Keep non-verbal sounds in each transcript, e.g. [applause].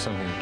something in your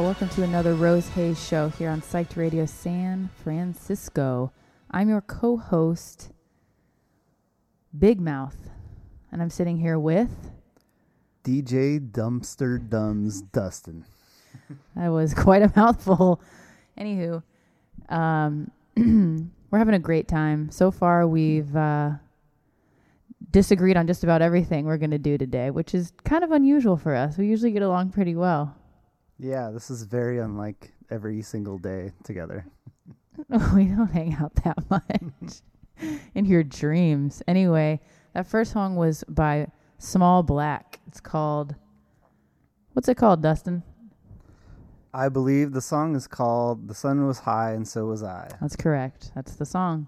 Welcome to another Rose Haze show here on Psyched Radio San Francisco. I'm your co host, Big Mouth, and I'm sitting here with. DJ Dumpster Dumbs Dustin. [laughs] That was quite a mouthful. Anywho, um, [clears throat] we're having a great time. So far, we've uh, disagreed on just about everything we're going to do today, which is kind of unusual for us. We usually get along pretty well. Yeah, this is very unlike every single day together. [laughs] we don't hang out that much [laughs] in your dreams. Anyway, that first song was by Small Black. It's called What's it called, Dustin? I believe the song is called "The Sun Was High and So Was I." That's correct. That's the song.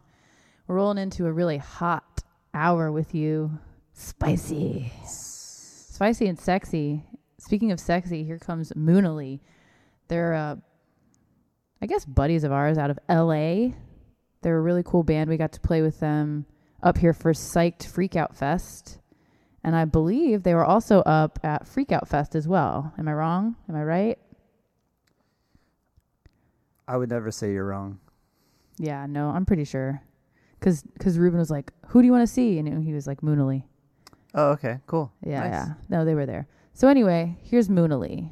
We're rolling into a really hot hour with you. Spicy. Spicy and sexy. Speaking of sexy, here comes Moonily. They're, uh, I guess, buddies of ours out of LA. They're a really cool band. We got to play with them up here for Psyched Freakout Fest. And I believe they were also up at Freakout Fest as well. Am I wrong? Am I right? I would never say you're wrong. Yeah, no, I'm pretty sure. Cause, cause Ruben was like, "Who do you want to see?" And he was like, "Moonily." Oh, okay, cool. Yeah, Nice. yeah. No, they were there. So anyway, here's Moonily,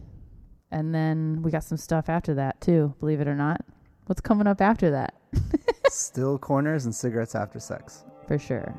and then we got some stuff after that too. Believe it or not, what's coming up after that? [laughs] Still corners and cigarettes after sex. For sure.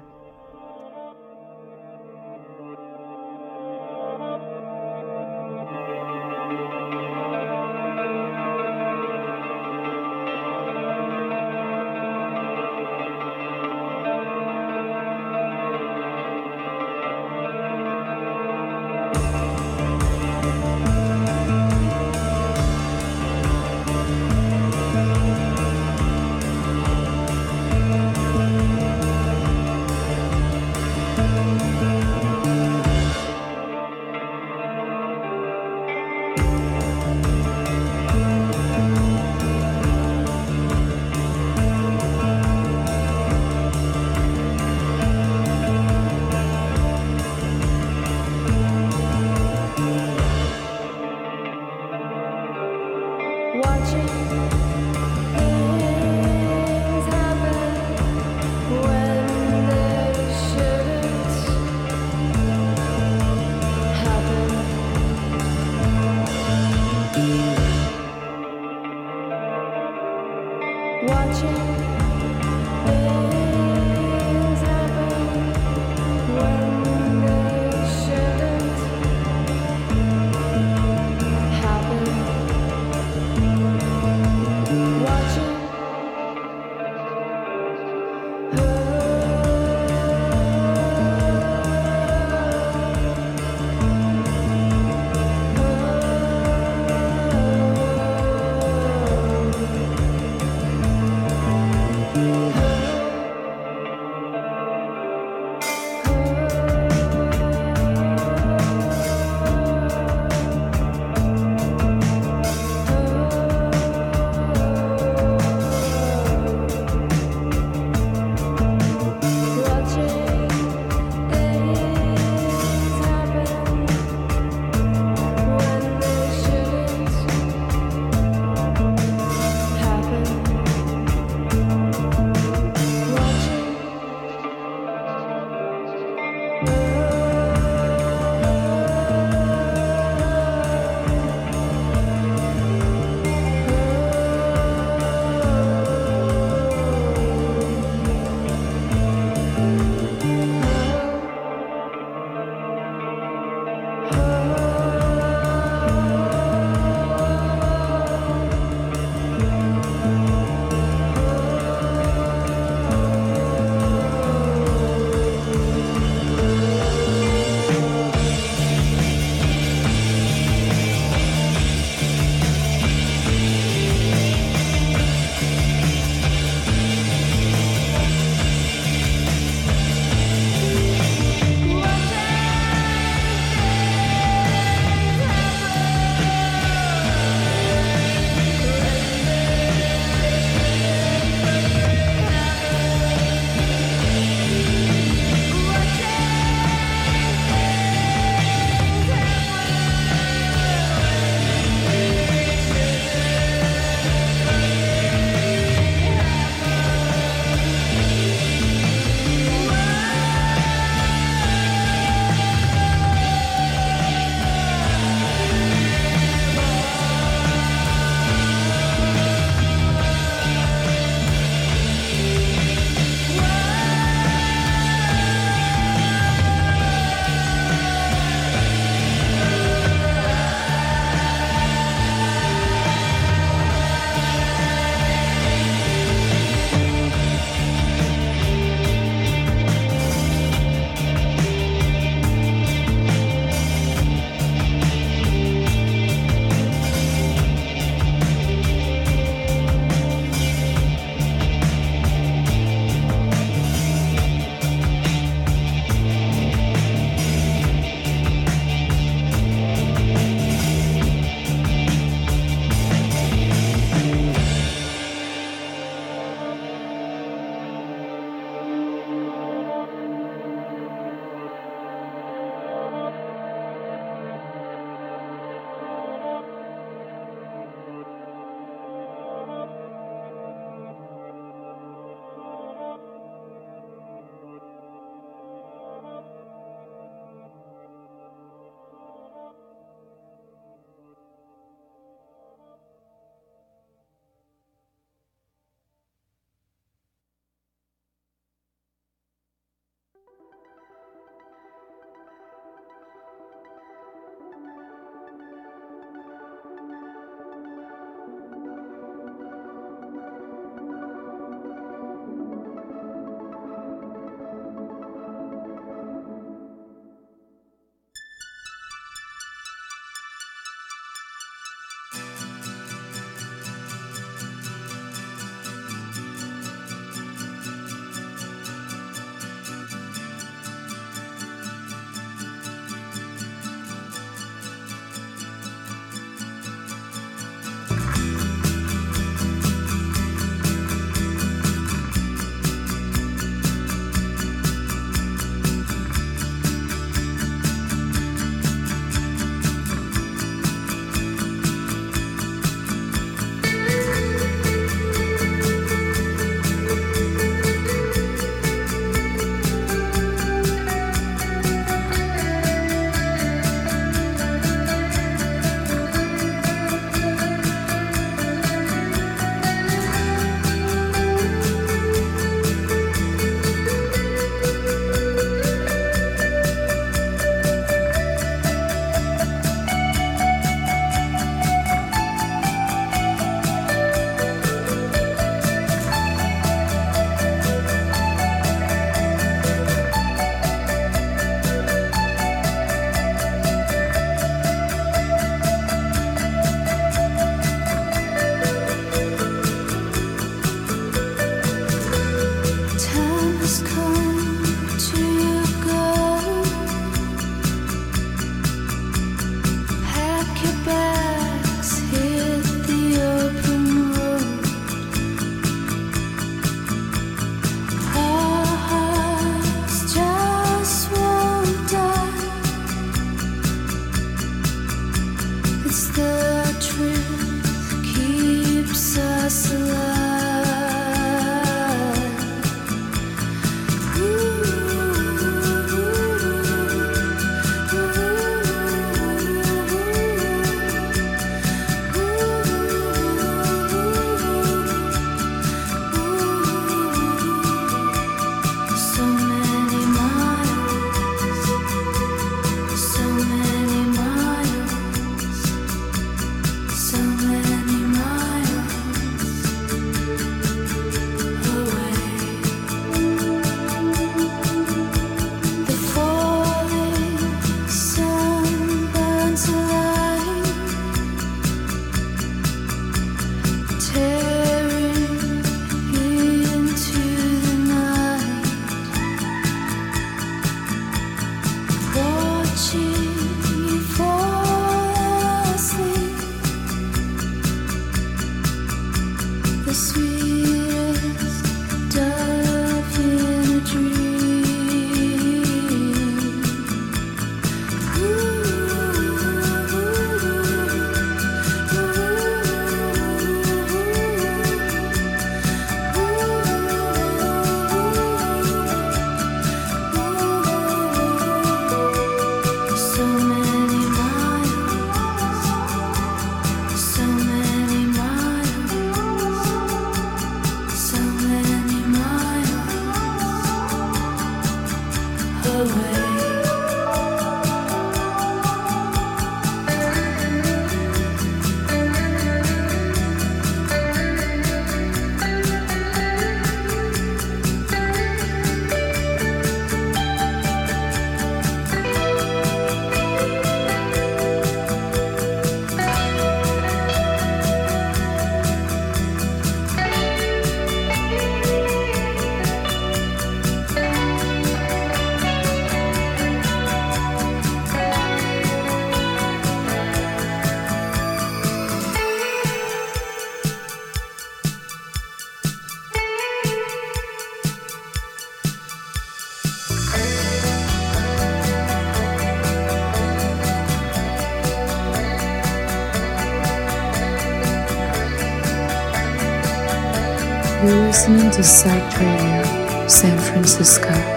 To Psych Radio, San Francisco.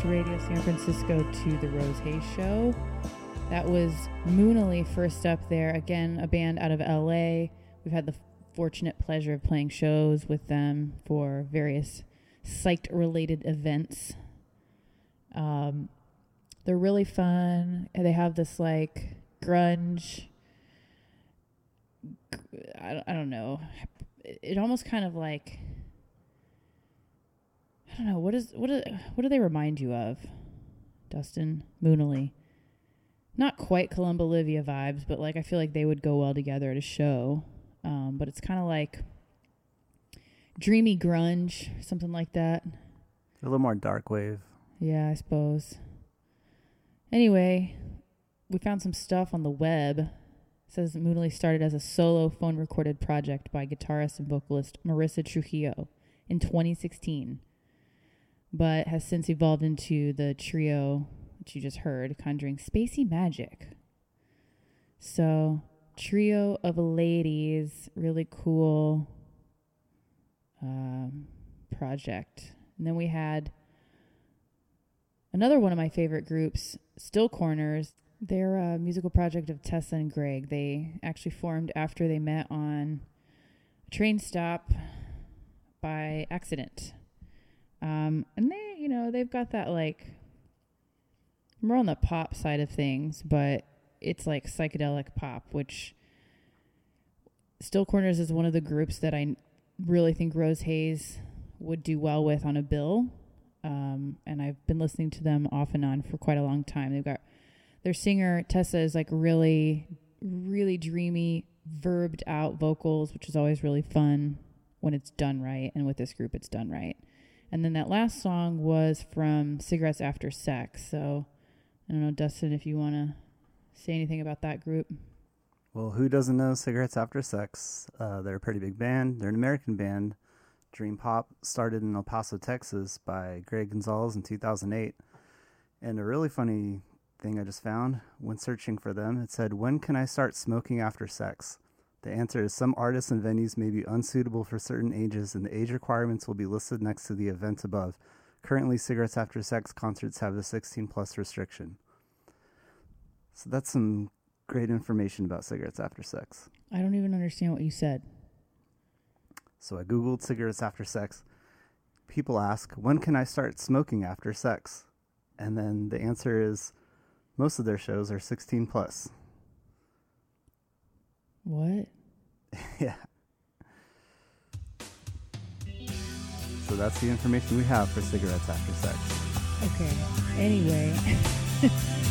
Psyched Radio San Francisco to the Rose Haze Show. That was Moonily first up there. Again, a band out of LA. We've had the fortunate pleasure of playing shows with them for various psyched related events. Um, they're really fun. They have this like grunge. I don't, know. It, almost kind of like don't know what is what do, what do they remind you of, Dustin Moonily? Not quite Columba Olivia vibes, but like I feel like they would go well together at a show. Um, but it's kind of like dreamy grunge, something like that. A little more dark wave. Yeah, I suppose. Anyway, we found some stuff on the web. It says Moonily started as a solo phone recorded project by guitarist and vocalist Marissa Trujillo in 2016, but has since evolved into the trio that you just heard, conjuring spacey magic. So, trio of ladies, really cool um, project. And then we had another one of my favorite groups, Still Corners. They're a musical project of Tessa and Greg. They actually formed after they met on a train stop by accident. Um, and they, you know, they've got that like more on the pop side of things, but it's like psychedelic pop, which Still Corners is one of the groups that I really think Rose Haze would do well with on a bill. Um, and I've been listening to them off and on for quite a long time. They've got their singer Tessa is like really, really dreamy, verbed out vocals, which is always really fun when it's done right. And with this group, it's done right. And then that last song was from Cigarettes After Sex. So I don't know, Dustin, if you want to say anything about that group. Well, who doesn't know Cigarettes After Sex? Uh, they're a pretty big band. They're an American band. Dream Pop started in El Paso, Texas by Greg Gonzalez in 2008. And a really funny thing I just found when searching for them, it said, When can I start smoking after sex? The answer is some artists and venues may be unsuitable for certain ages, and the age requirements will be listed next to the event above. Currently, Cigarettes After Sex concerts have the 16 plus restriction. So that's some great information about cigarettes after sex. I don't even understand what you said. So I Googled cigarettes after sex. People ask, when can I start smoking after sex? And then the answer is most of their shows are 16 plus. What? [laughs] yeah. So that's the information we have for cigarettes after sex. Okay. Anyway. [laughs]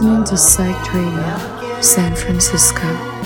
listening to Psyched Radio, San Francisco.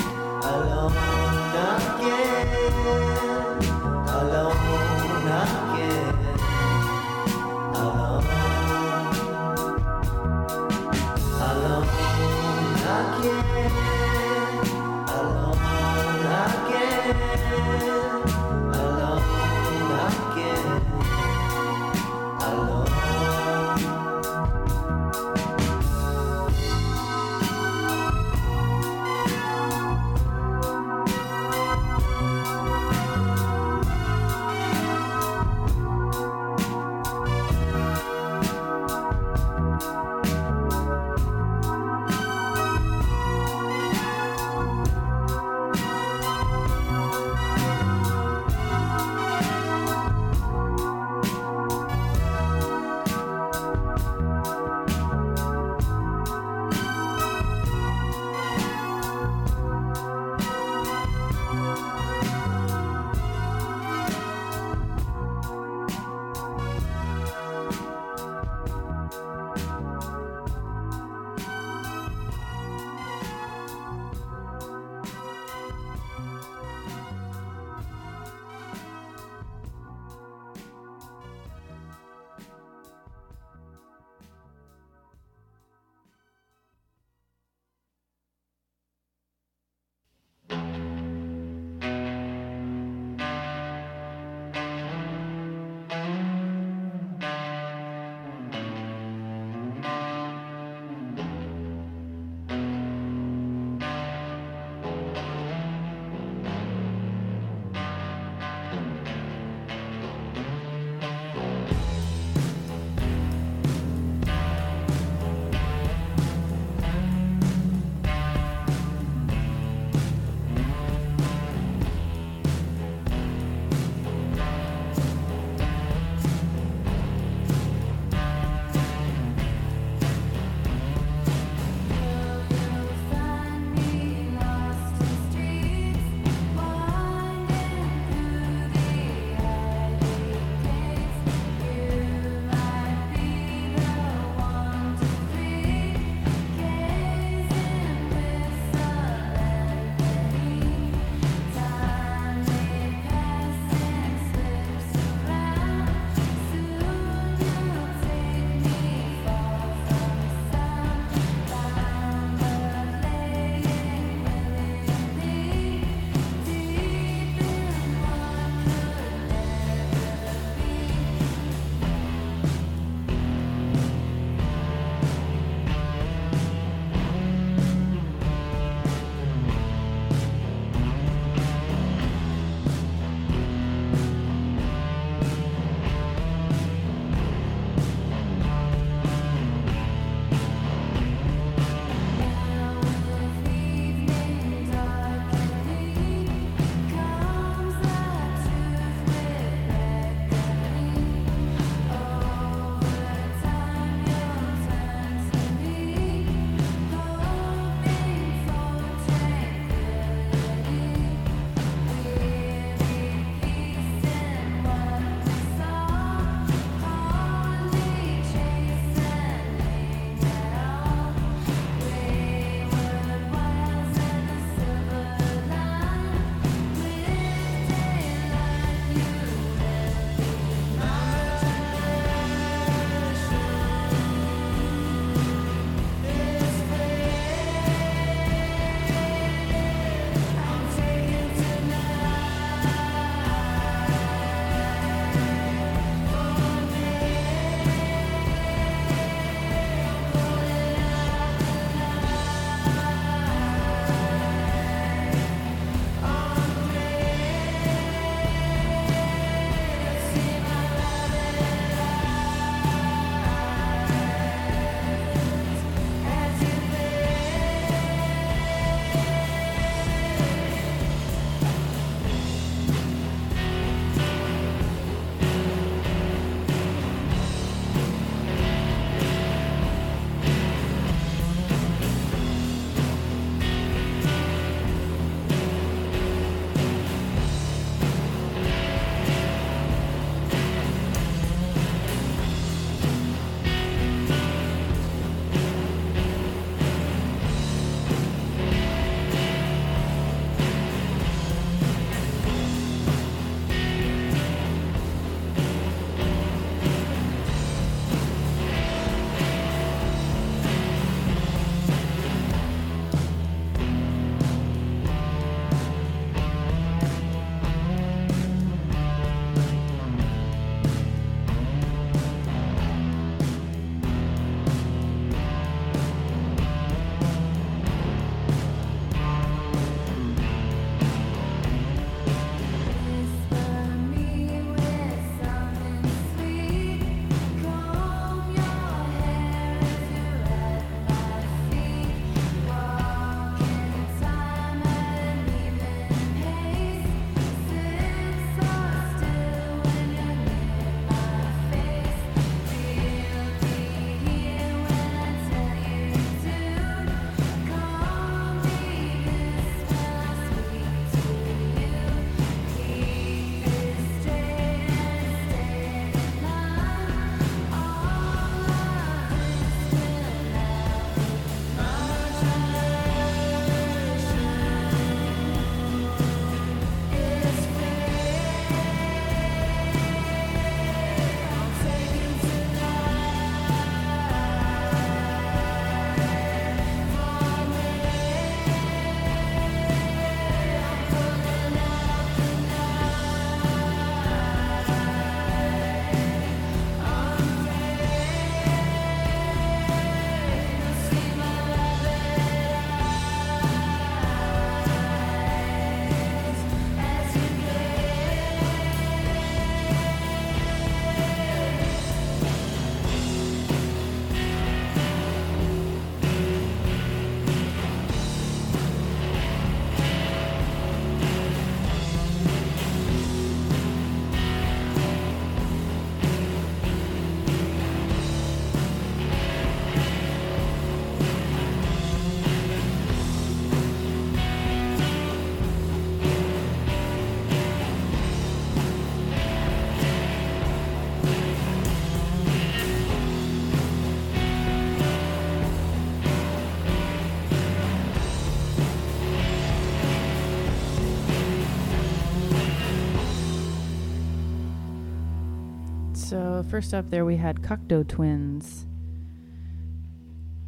So, first up there, we had Cocteau Twins.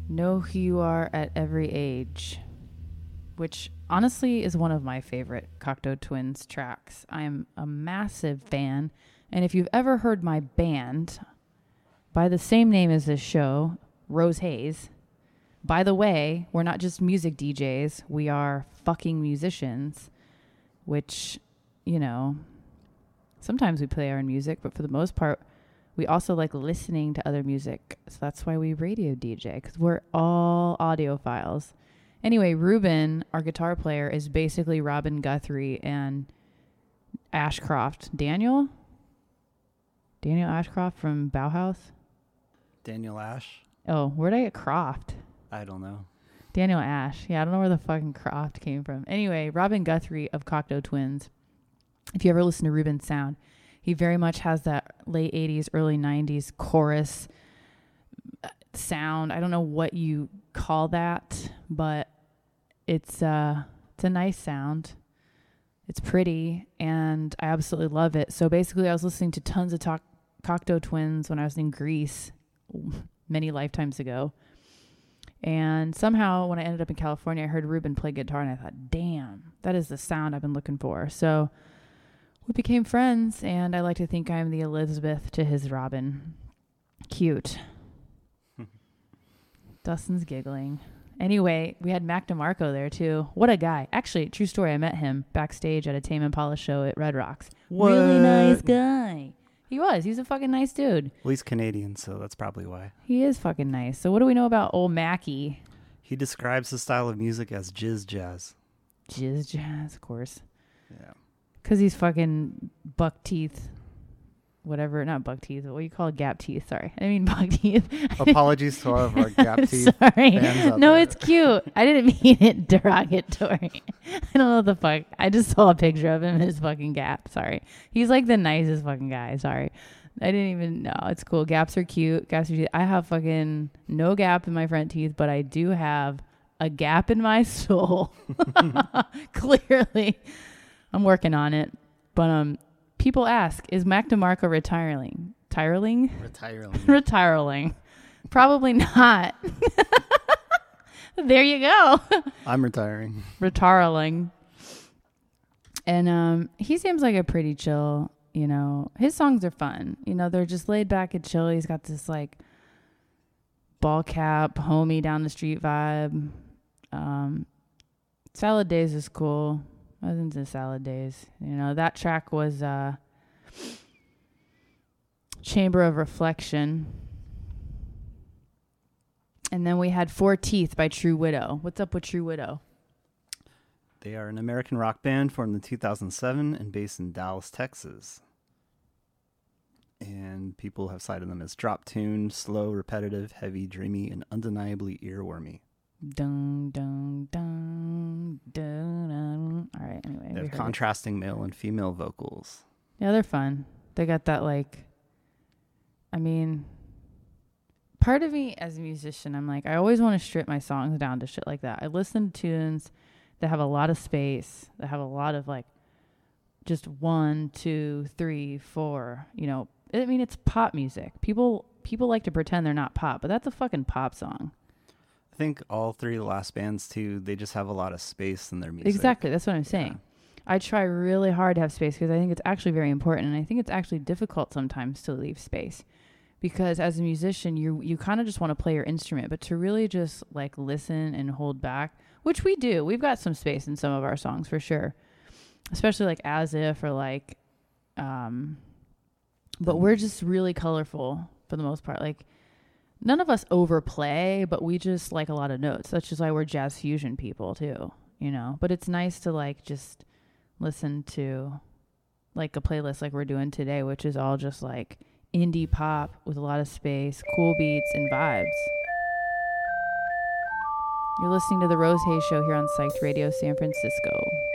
Know Who You Are at Every Age, which honestly is one of my favorite Cocteau Twins tracks. I am a massive fan. And if you've ever heard my band by the same name as this show, Rose Haze, by the way, we're not just music DJs, we are fucking musicians, which, you know, sometimes we play our own music, but for the most part, we also like listening to other music. So that's why we radio DJ, because we're all audiophiles. Anyway, Ruben, our guitar player, is basically Robin Guthrie and Ashcroft. Daniel? Daniel Ashcroft from Bauhaus? Daniel Ash. Oh, where'd I get Croft? I don't know. Daniel Ash. Yeah, I don't know where the fucking Croft came from. Anyway, Robin Guthrie of Cocteau Twins. If you ever listen to Ruben's sound, he very much has that late 80s, early 90s chorus uh, sound. I don't know what you call that, but it's uh it's a nice sound. It's pretty and I absolutely love it. So basically I was listening to tons of talk Cocteau Twins when I was in Greece [laughs] many lifetimes ago. And somehow, when I ended up in California, I heard Ruben play guitar, and I thought, damn, that is the sound I've been looking for. So we became friends, and I like to think I'm the Elizabeth to his Robin. Cute. [laughs] Dustin's giggling. Anyway, we had Mac DeMarco there too. What a guy. Actually, true story, I met him backstage at a Tame Impala show at Red Rocks. Really nice guy. He was. He's a fucking nice dude. Well, he's Canadian, so that's probably why. He is fucking nice. So what do we know about old Mackie? He describes the style of music as jizz jazz. Jizz jazz, of course. Yeah. Cause he's fucking buck teeth, whatever. Not buck teeth. What do you call gap teeth? Sorry, I mean [laughs] buck teeth. Apologies to all of our gap [laughs] teeth Sorry. No, there. it's cute. I didn't [laughs] mean it derogatory. I don't know what the fuck. I just saw a picture of him in his fucking gap. Sorry. He's like the nicest fucking guy. Sorry. I didn't even know. It's cool. Gaps are cute. Gaps are cute. I have fucking no gap in my front teeth, but I do have a gap in my soul. Clearly. I'm working on it. But um people ask, is Mac DeMarco retiring? Tireling? [laughs] Retiring. retiring. Probably not. [laughs] there you go. [laughs] I'm retiring. retiring. And um he seems like a pretty chill, you know. His songs are fun. You know, they're just laid back and chill. He's got this like ball cap, homie down the street vibe. Um Salad Days is cool. I was into Salad Days. You know, that track was uh Chamber of Reflection. And then we had Four Teeth by True Widow. What's up with True Widow? They are an American rock band formed in 2007 and based in Dallas, Texas. And people have cited them as drop tuned, slow, repetitive, heavy, dreamy, and undeniably earwormy. Dun dun dun dun. dun. All right. Anyway, They have heard it. contrasting male and female vocals. Yeah, they're fun. They got that like. I mean, part of me as a musician, I'm like, I always want to strip my songs down to shit like that. I listen to tunes that have a lot of space, that have a lot of like, just one, two, three, four. You know, I mean, it's pop music. People people like to pretend they're not pop, but that's a fucking pop song. I think all three of the last bands, too, they just have a lot of space in their music. Exactly. That's what I'm saying. I try really hard to have space because I think it's actually very important, and I think it's actually difficult sometimes to leave space because as a musician, you you kind of just want to play your instrument, but to really just like listen and hold back, which we do. We've got some space in some of our songs for sure, especially like as if or like, um, but we're just really colorful for the most part. Like none of us overplay, but we just like a lot of notes. That's just why we're jazz fusion people too, you know. But it's nice to like just listen to like a playlist like we're doing today, which is all just like indie pop with a lot of space, cool beats and vibes. You're listening to the Rose Haze Show here on Psyched Radio San Francisco.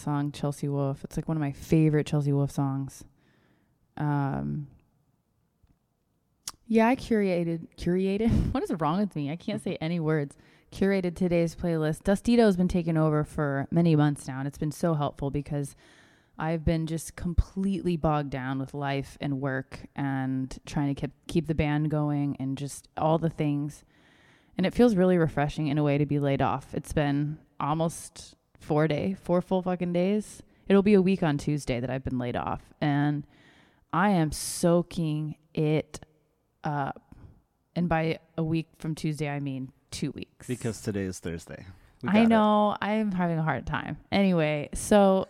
Song, Chelsea Wolfe. It's like one of my favorite Chelsea Wolfe songs. Um, yeah, I curated, curated. [laughs] What is wrong with me? I can't say any words. Curated today's playlist. Dustito has been taking over for many months now, and it's been so helpful because I've been just completely bogged down with life and work and trying to keep keep the band going and just all the things. And it feels really refreshing in a way to be laid off. It's been almost four day, four full fucking days. It'll be a week on Tuesday that I've been laid off, and I am soaking it up. And by a week from Tuesday, I mean two weeks. Because today is Thursday. We I got it. know I'm having a hard time. Anyway, so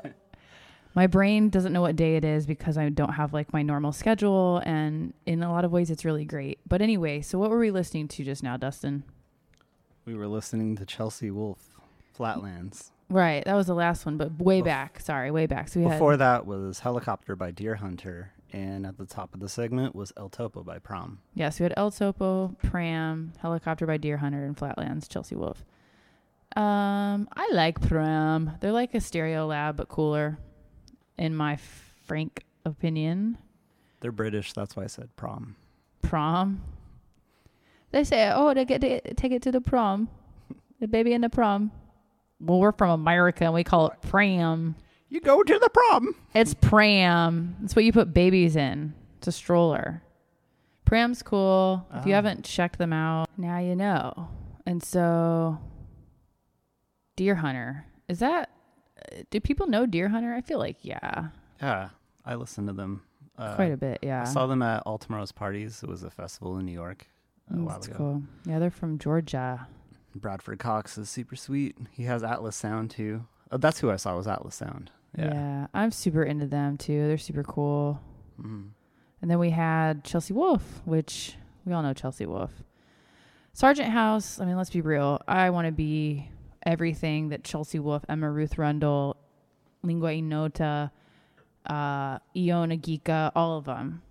my brain doesn't know what day it is because I don't have like my normal schedule, and in a lot of ways, it's really great. But anyway, so what were we listening to just now, Dustin? We were listening to Chelsea Wolfe, Flatlands. Right, that was the last one, but way Bef- back. Sorry, way back. So we Before had that was Helicopter by Deerhunter, and at the top of the segment was El Topo by Prom. yeah, so we had El Topo, Pram, Helicopter by Deerhunter, and Flatlands, Chelsea Wolfe. Um, I like Pram. They're like a Stereolab, but cooler, in my frank opinion. They're British, that's why I said prom. prom. They say, "Oh, they get to take it to the prom, the baby in the prom." Well, we're from America and we call it pram. You go to the prom. It's pram. It's what you put babies in. It's a stroller. Pram's cool. If you Ah. haven't checked them out, now you know. And so, Deerhunter is that? uh, Do people know Deerhunter? I feel like yeah, Yeah, I listened to them. Uh, quite a bit. Yeah, I saw them at All Tomorrow's Parties. It was a festival in New York a while That's ago. cool. Yeah, they're from Georgia. Bradford Cox is super sweet. He has Atlas Sound too. Oh, that's who I saw was Atlas Sound. Yeah. Yeah. I'm super into them too. They're super cool. Mhm. And then we had Chelsea Wolfe, which we all know Chelsea Wolfe. Sargent House, I mean, let's be real. I want to be everything that Chelsea Wolfe, Emma Ruth Rundle, Lingua Ignota, uh, Ioanna Gika, all of them.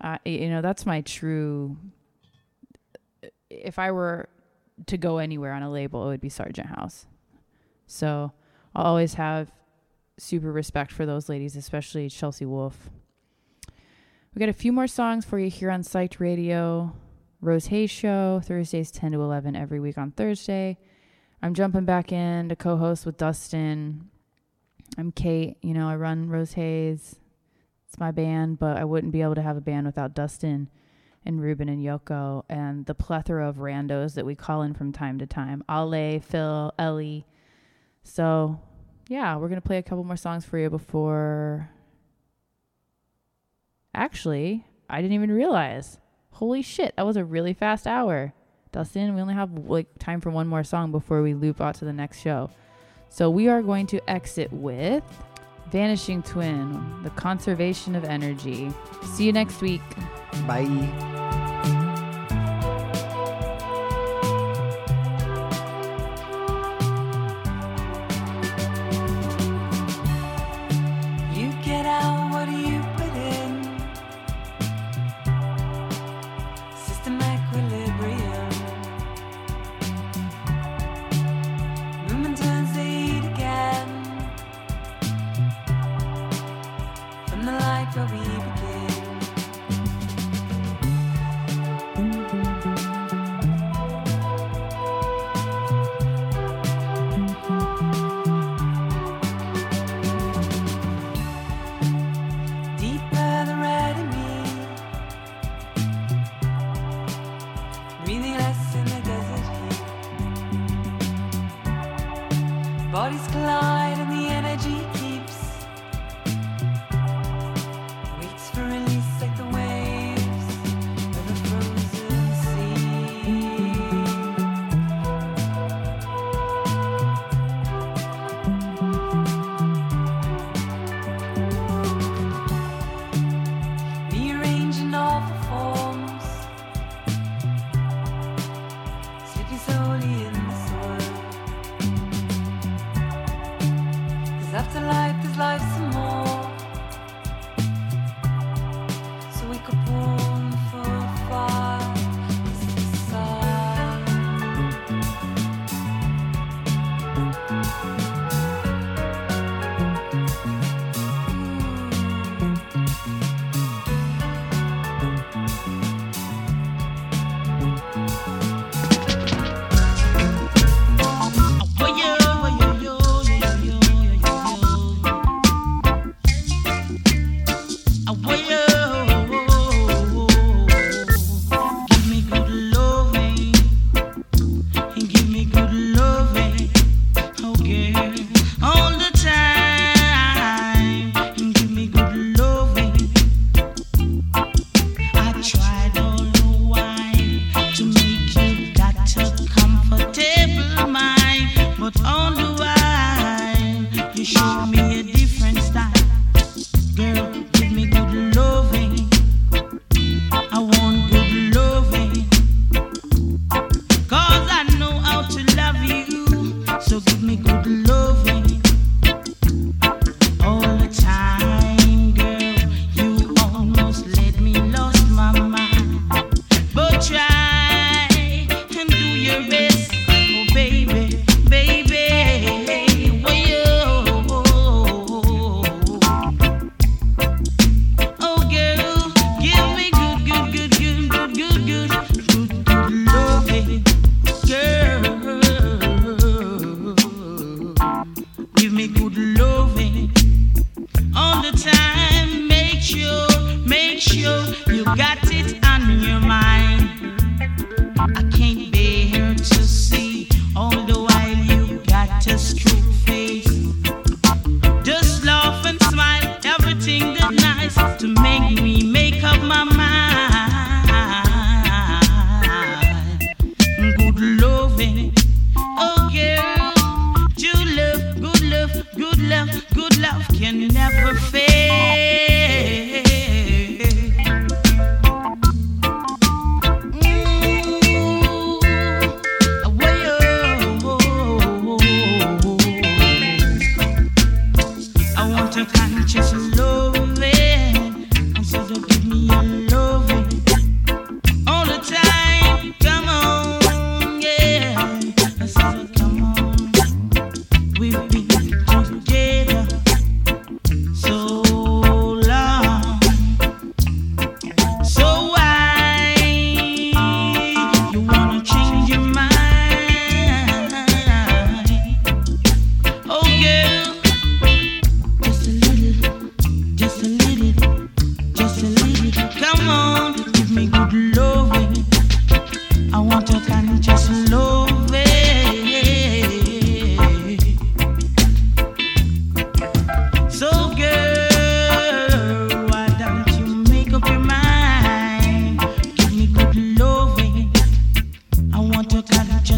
Uh, you know, that's my true. If I were to go anywhere on a label, it would be Sargent House. So I'll always have super respect for those ladies, especially Chelsea Wolfe. We got a few more songs for you here on Psyched Radio. Rose Haze Show, Thursdays 10 to 11 every week on Thursday. I'm jumping back in to co host with Dustin. I'm Kate. You know, I run Rose Haze. It's my band, but I wouldn't be able to have a band without Dustin and Ruben and Yoko and the plethora of randos that we call in from time to time. Ale, Phil, Ellie. So, yeah, we're going to play a couple more songs for you before Actually, I didn't even realize. Holy shit, that was a really fast hour. Dustin, we only have like time for one more song before we loop out to the next show. So we are going to exit with Vanishing Twin, the conservation of energy. See you next week. Bye.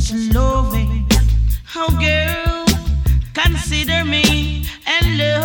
such loving. Oh, girl, consider me and love.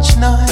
Much noise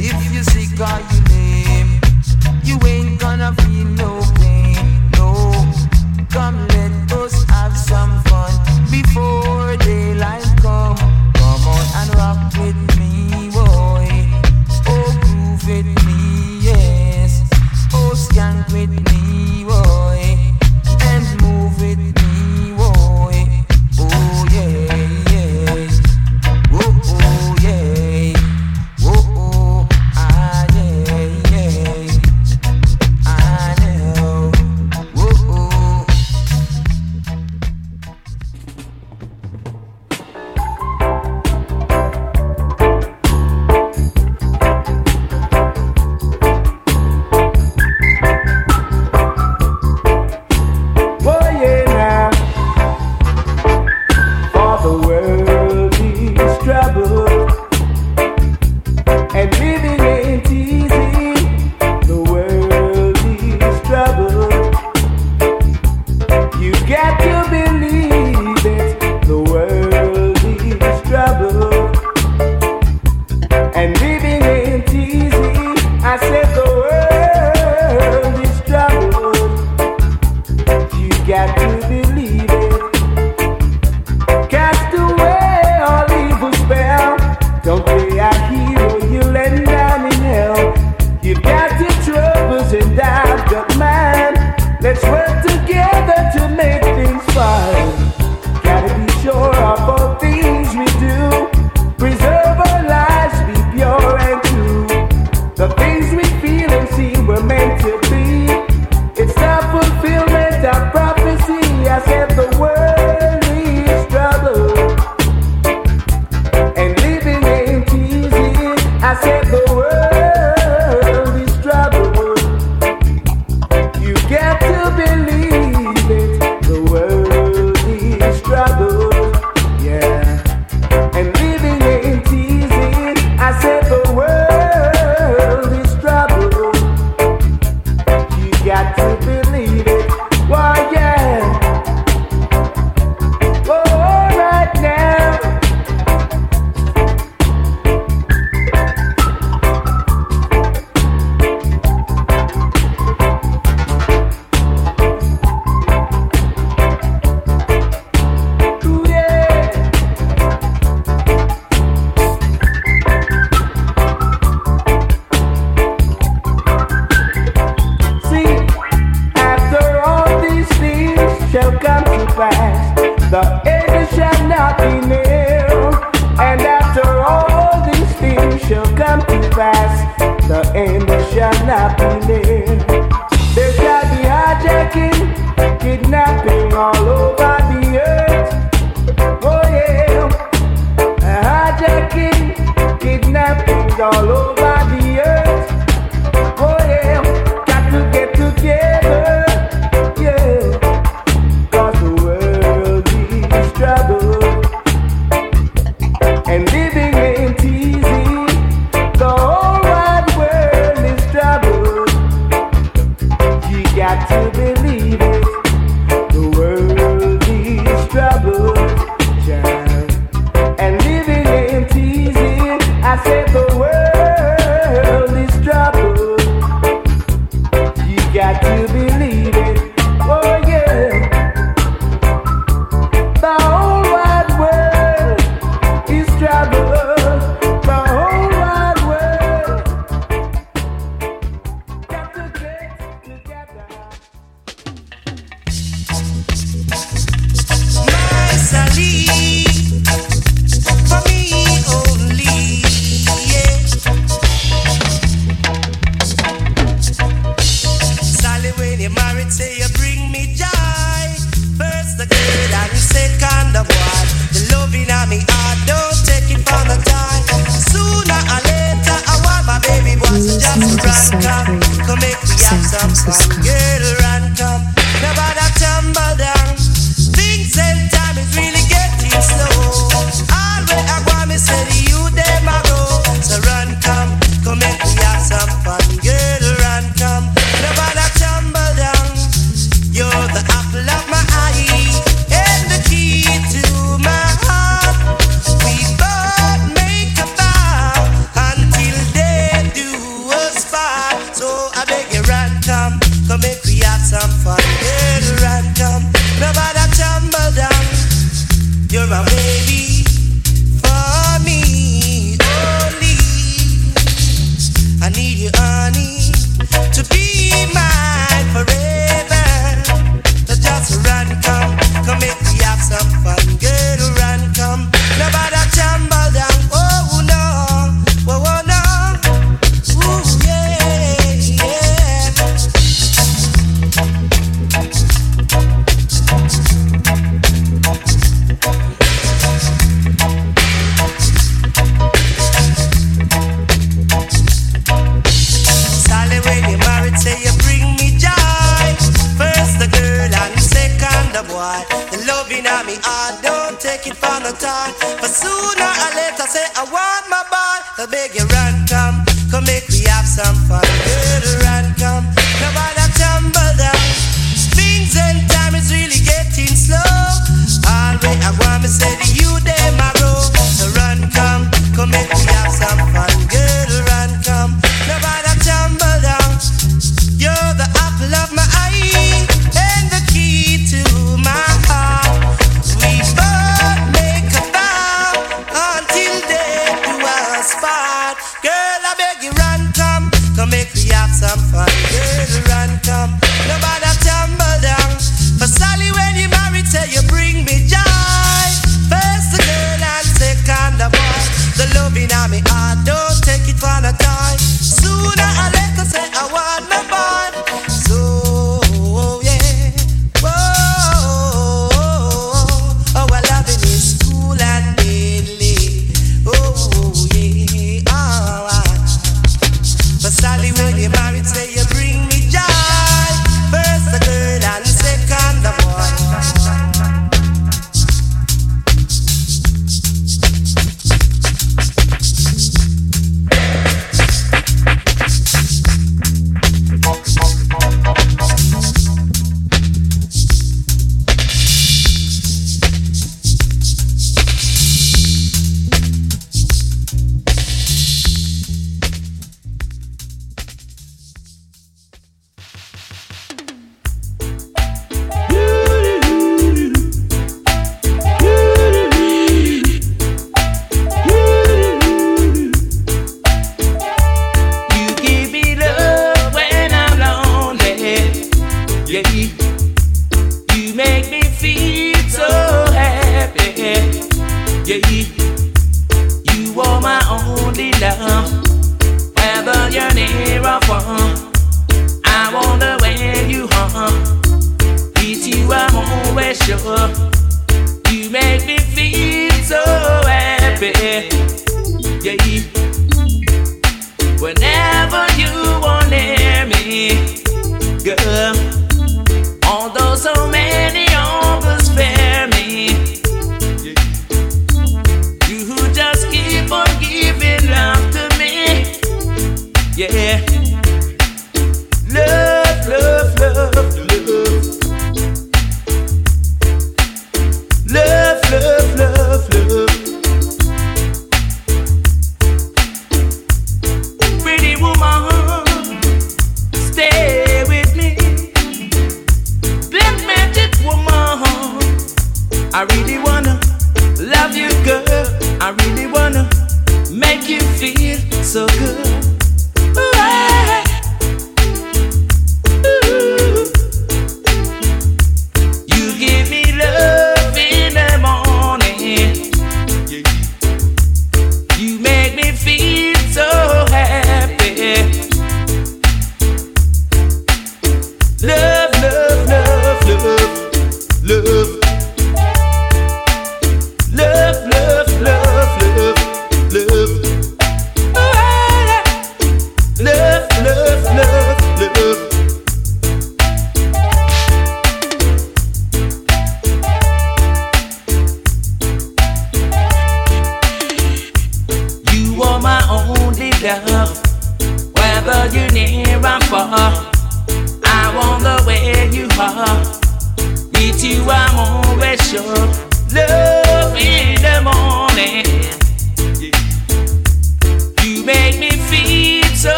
If you sick or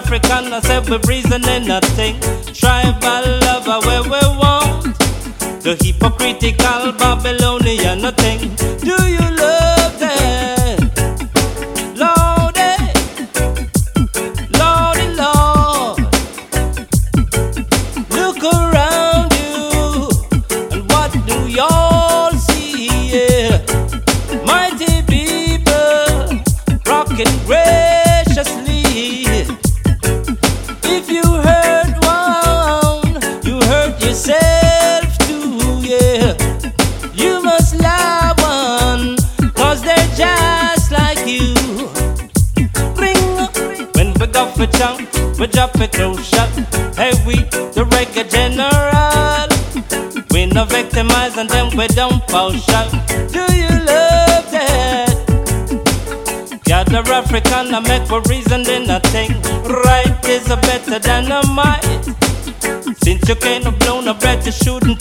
African, I said we reasoning nothing. Tribal lover where we want. The hypocritical Babylonian, we don't fall short. Do you love that? Gather African-American make for reason, then I think right is better than a mind. Since you can't blow no breath, you shouldn't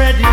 Ready.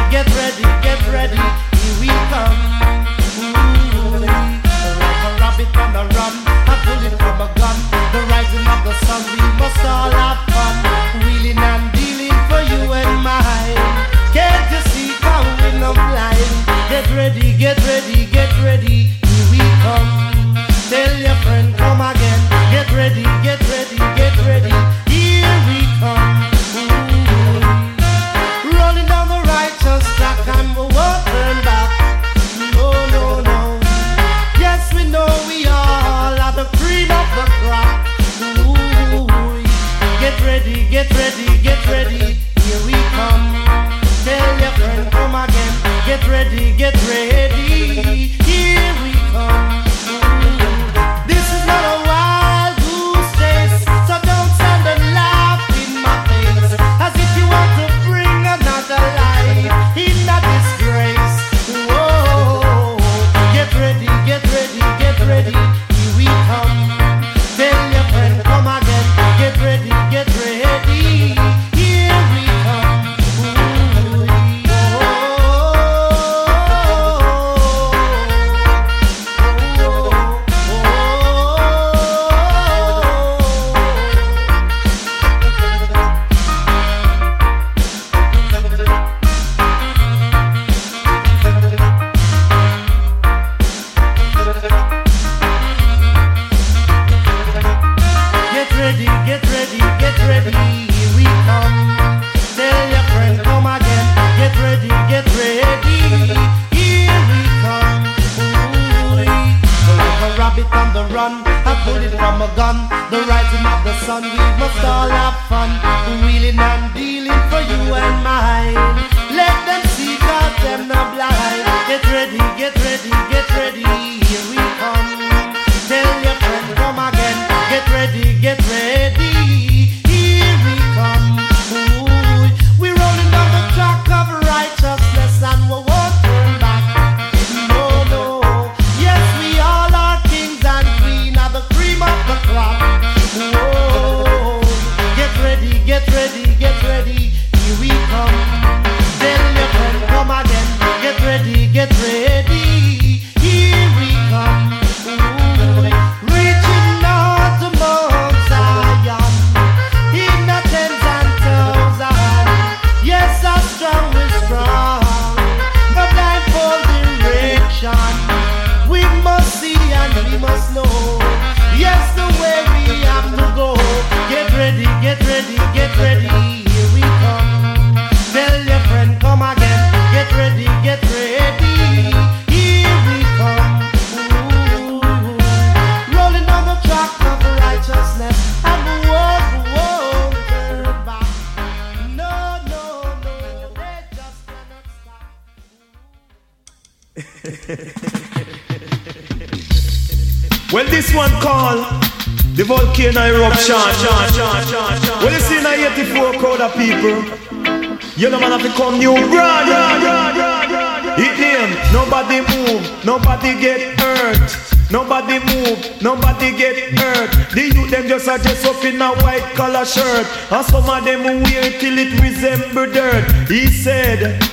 shirt, and some of them wear till it resemble dirt. He said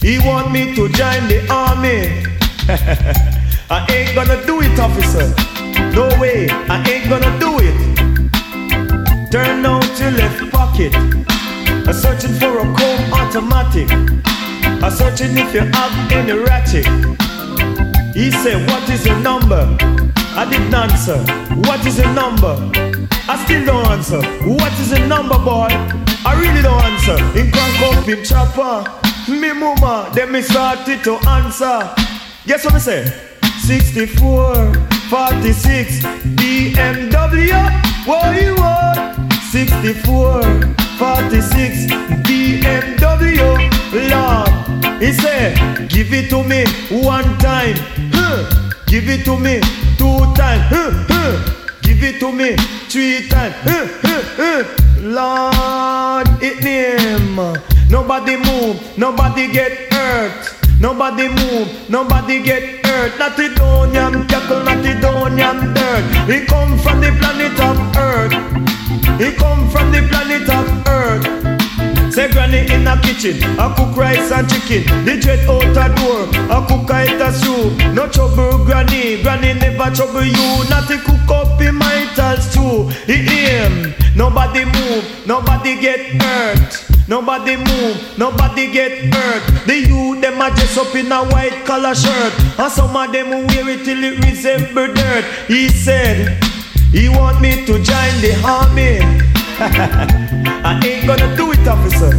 he want me to join the army. [laughs] I ain't gonna do it, officer. No way, I ain't gonna do it. Turn out your left pocket. I'm searching for a comb automatic. I'm searching if you have any ratchet. He said, What is your number? I didn't answer. What is your number? I still don't answer. What is the number, boy? I really don't answer. In Crank in Chopper, me mama, then me started to answer. Guess what I say? 64, 46, BMW, what you want? 64, 46, BMW, Lord. He said, give it to me one time. Huh. Give it to me two times. Huh, huh. Give it to me three times. Uh, uh, uh. Lord, it name. Nobody move, nobody get hurt. Nobody move, nobody get hurt. Not the donium jackal, not the donium dirt. He come from the planet of Earth. He come from the planet of Earth. Say granny in a kitchen, I cook rice and chicken. The dread out a door, I cook a eat a stew. No trouble granny, granny never trouble you. Not to cook up in my stew. He aim, nobody move, nobody get hurt. Nobody move, nobody get hurt. The youth them a dress up in a white collar shirt, and some of them wear it till it resemble dirt. He said he want me to join the army. [laughs] I ain't gonna do it, officer.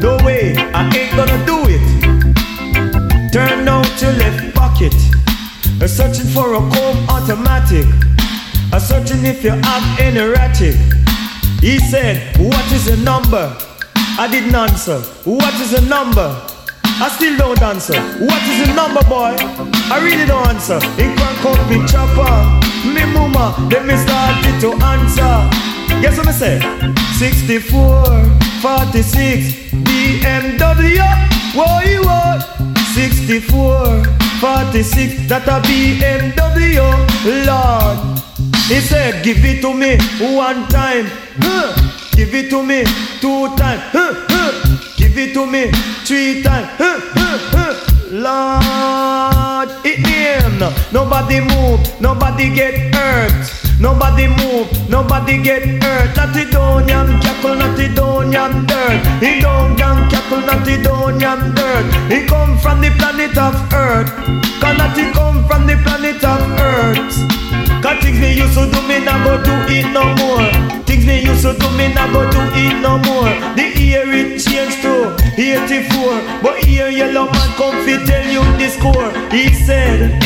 No way, I ain't gonna do it. Turn out your left pocket. I'm searching for a comb automatic. I'm searching if you have any ratchet. He said, What is the number? I didn't answer. What is the number? I still don't answer. What is the number, boy? I really don't answer. In crank up me chopper. Me mama, then me started to answer. Guess what I say? 64, 46, BMW. Whoa, you what? 64, 46, that a BMW. Lord. He said, give it to me one time. Huh. Give it to me two times. Huh, huh. Give it to me three times. Huh, huh, huh. Lord, it name. Nobody move, nobody get hurt. Nobody move, nobody get hurt. Not the down yam cattle, not the down yam dirt. He don't yam cattle, not the down yam dirt. He come from the planet of Earth. Cause he come from the planet of Earth. Cause things me used to do, me not go do it no more. Things me used to do, me not go do it no more. The year it changed to 84. But here Yellowman come fi tell you the score. He said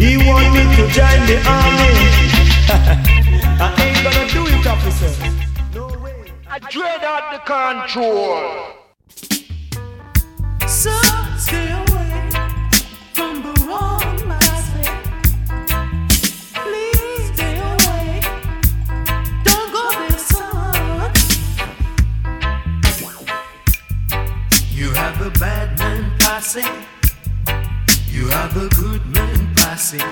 he want me to join the army. I ain't gonna do it, officer. No way. I dread out the control. So stay away from the wrong mindset. Please stay away. Don't go there, son. You have a bad man posse. You have a good man posse.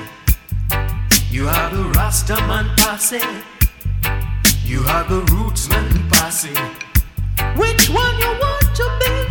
You have the Rasta man posse. You have the roots man posse. Which one you want to be,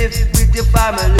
Live with your family.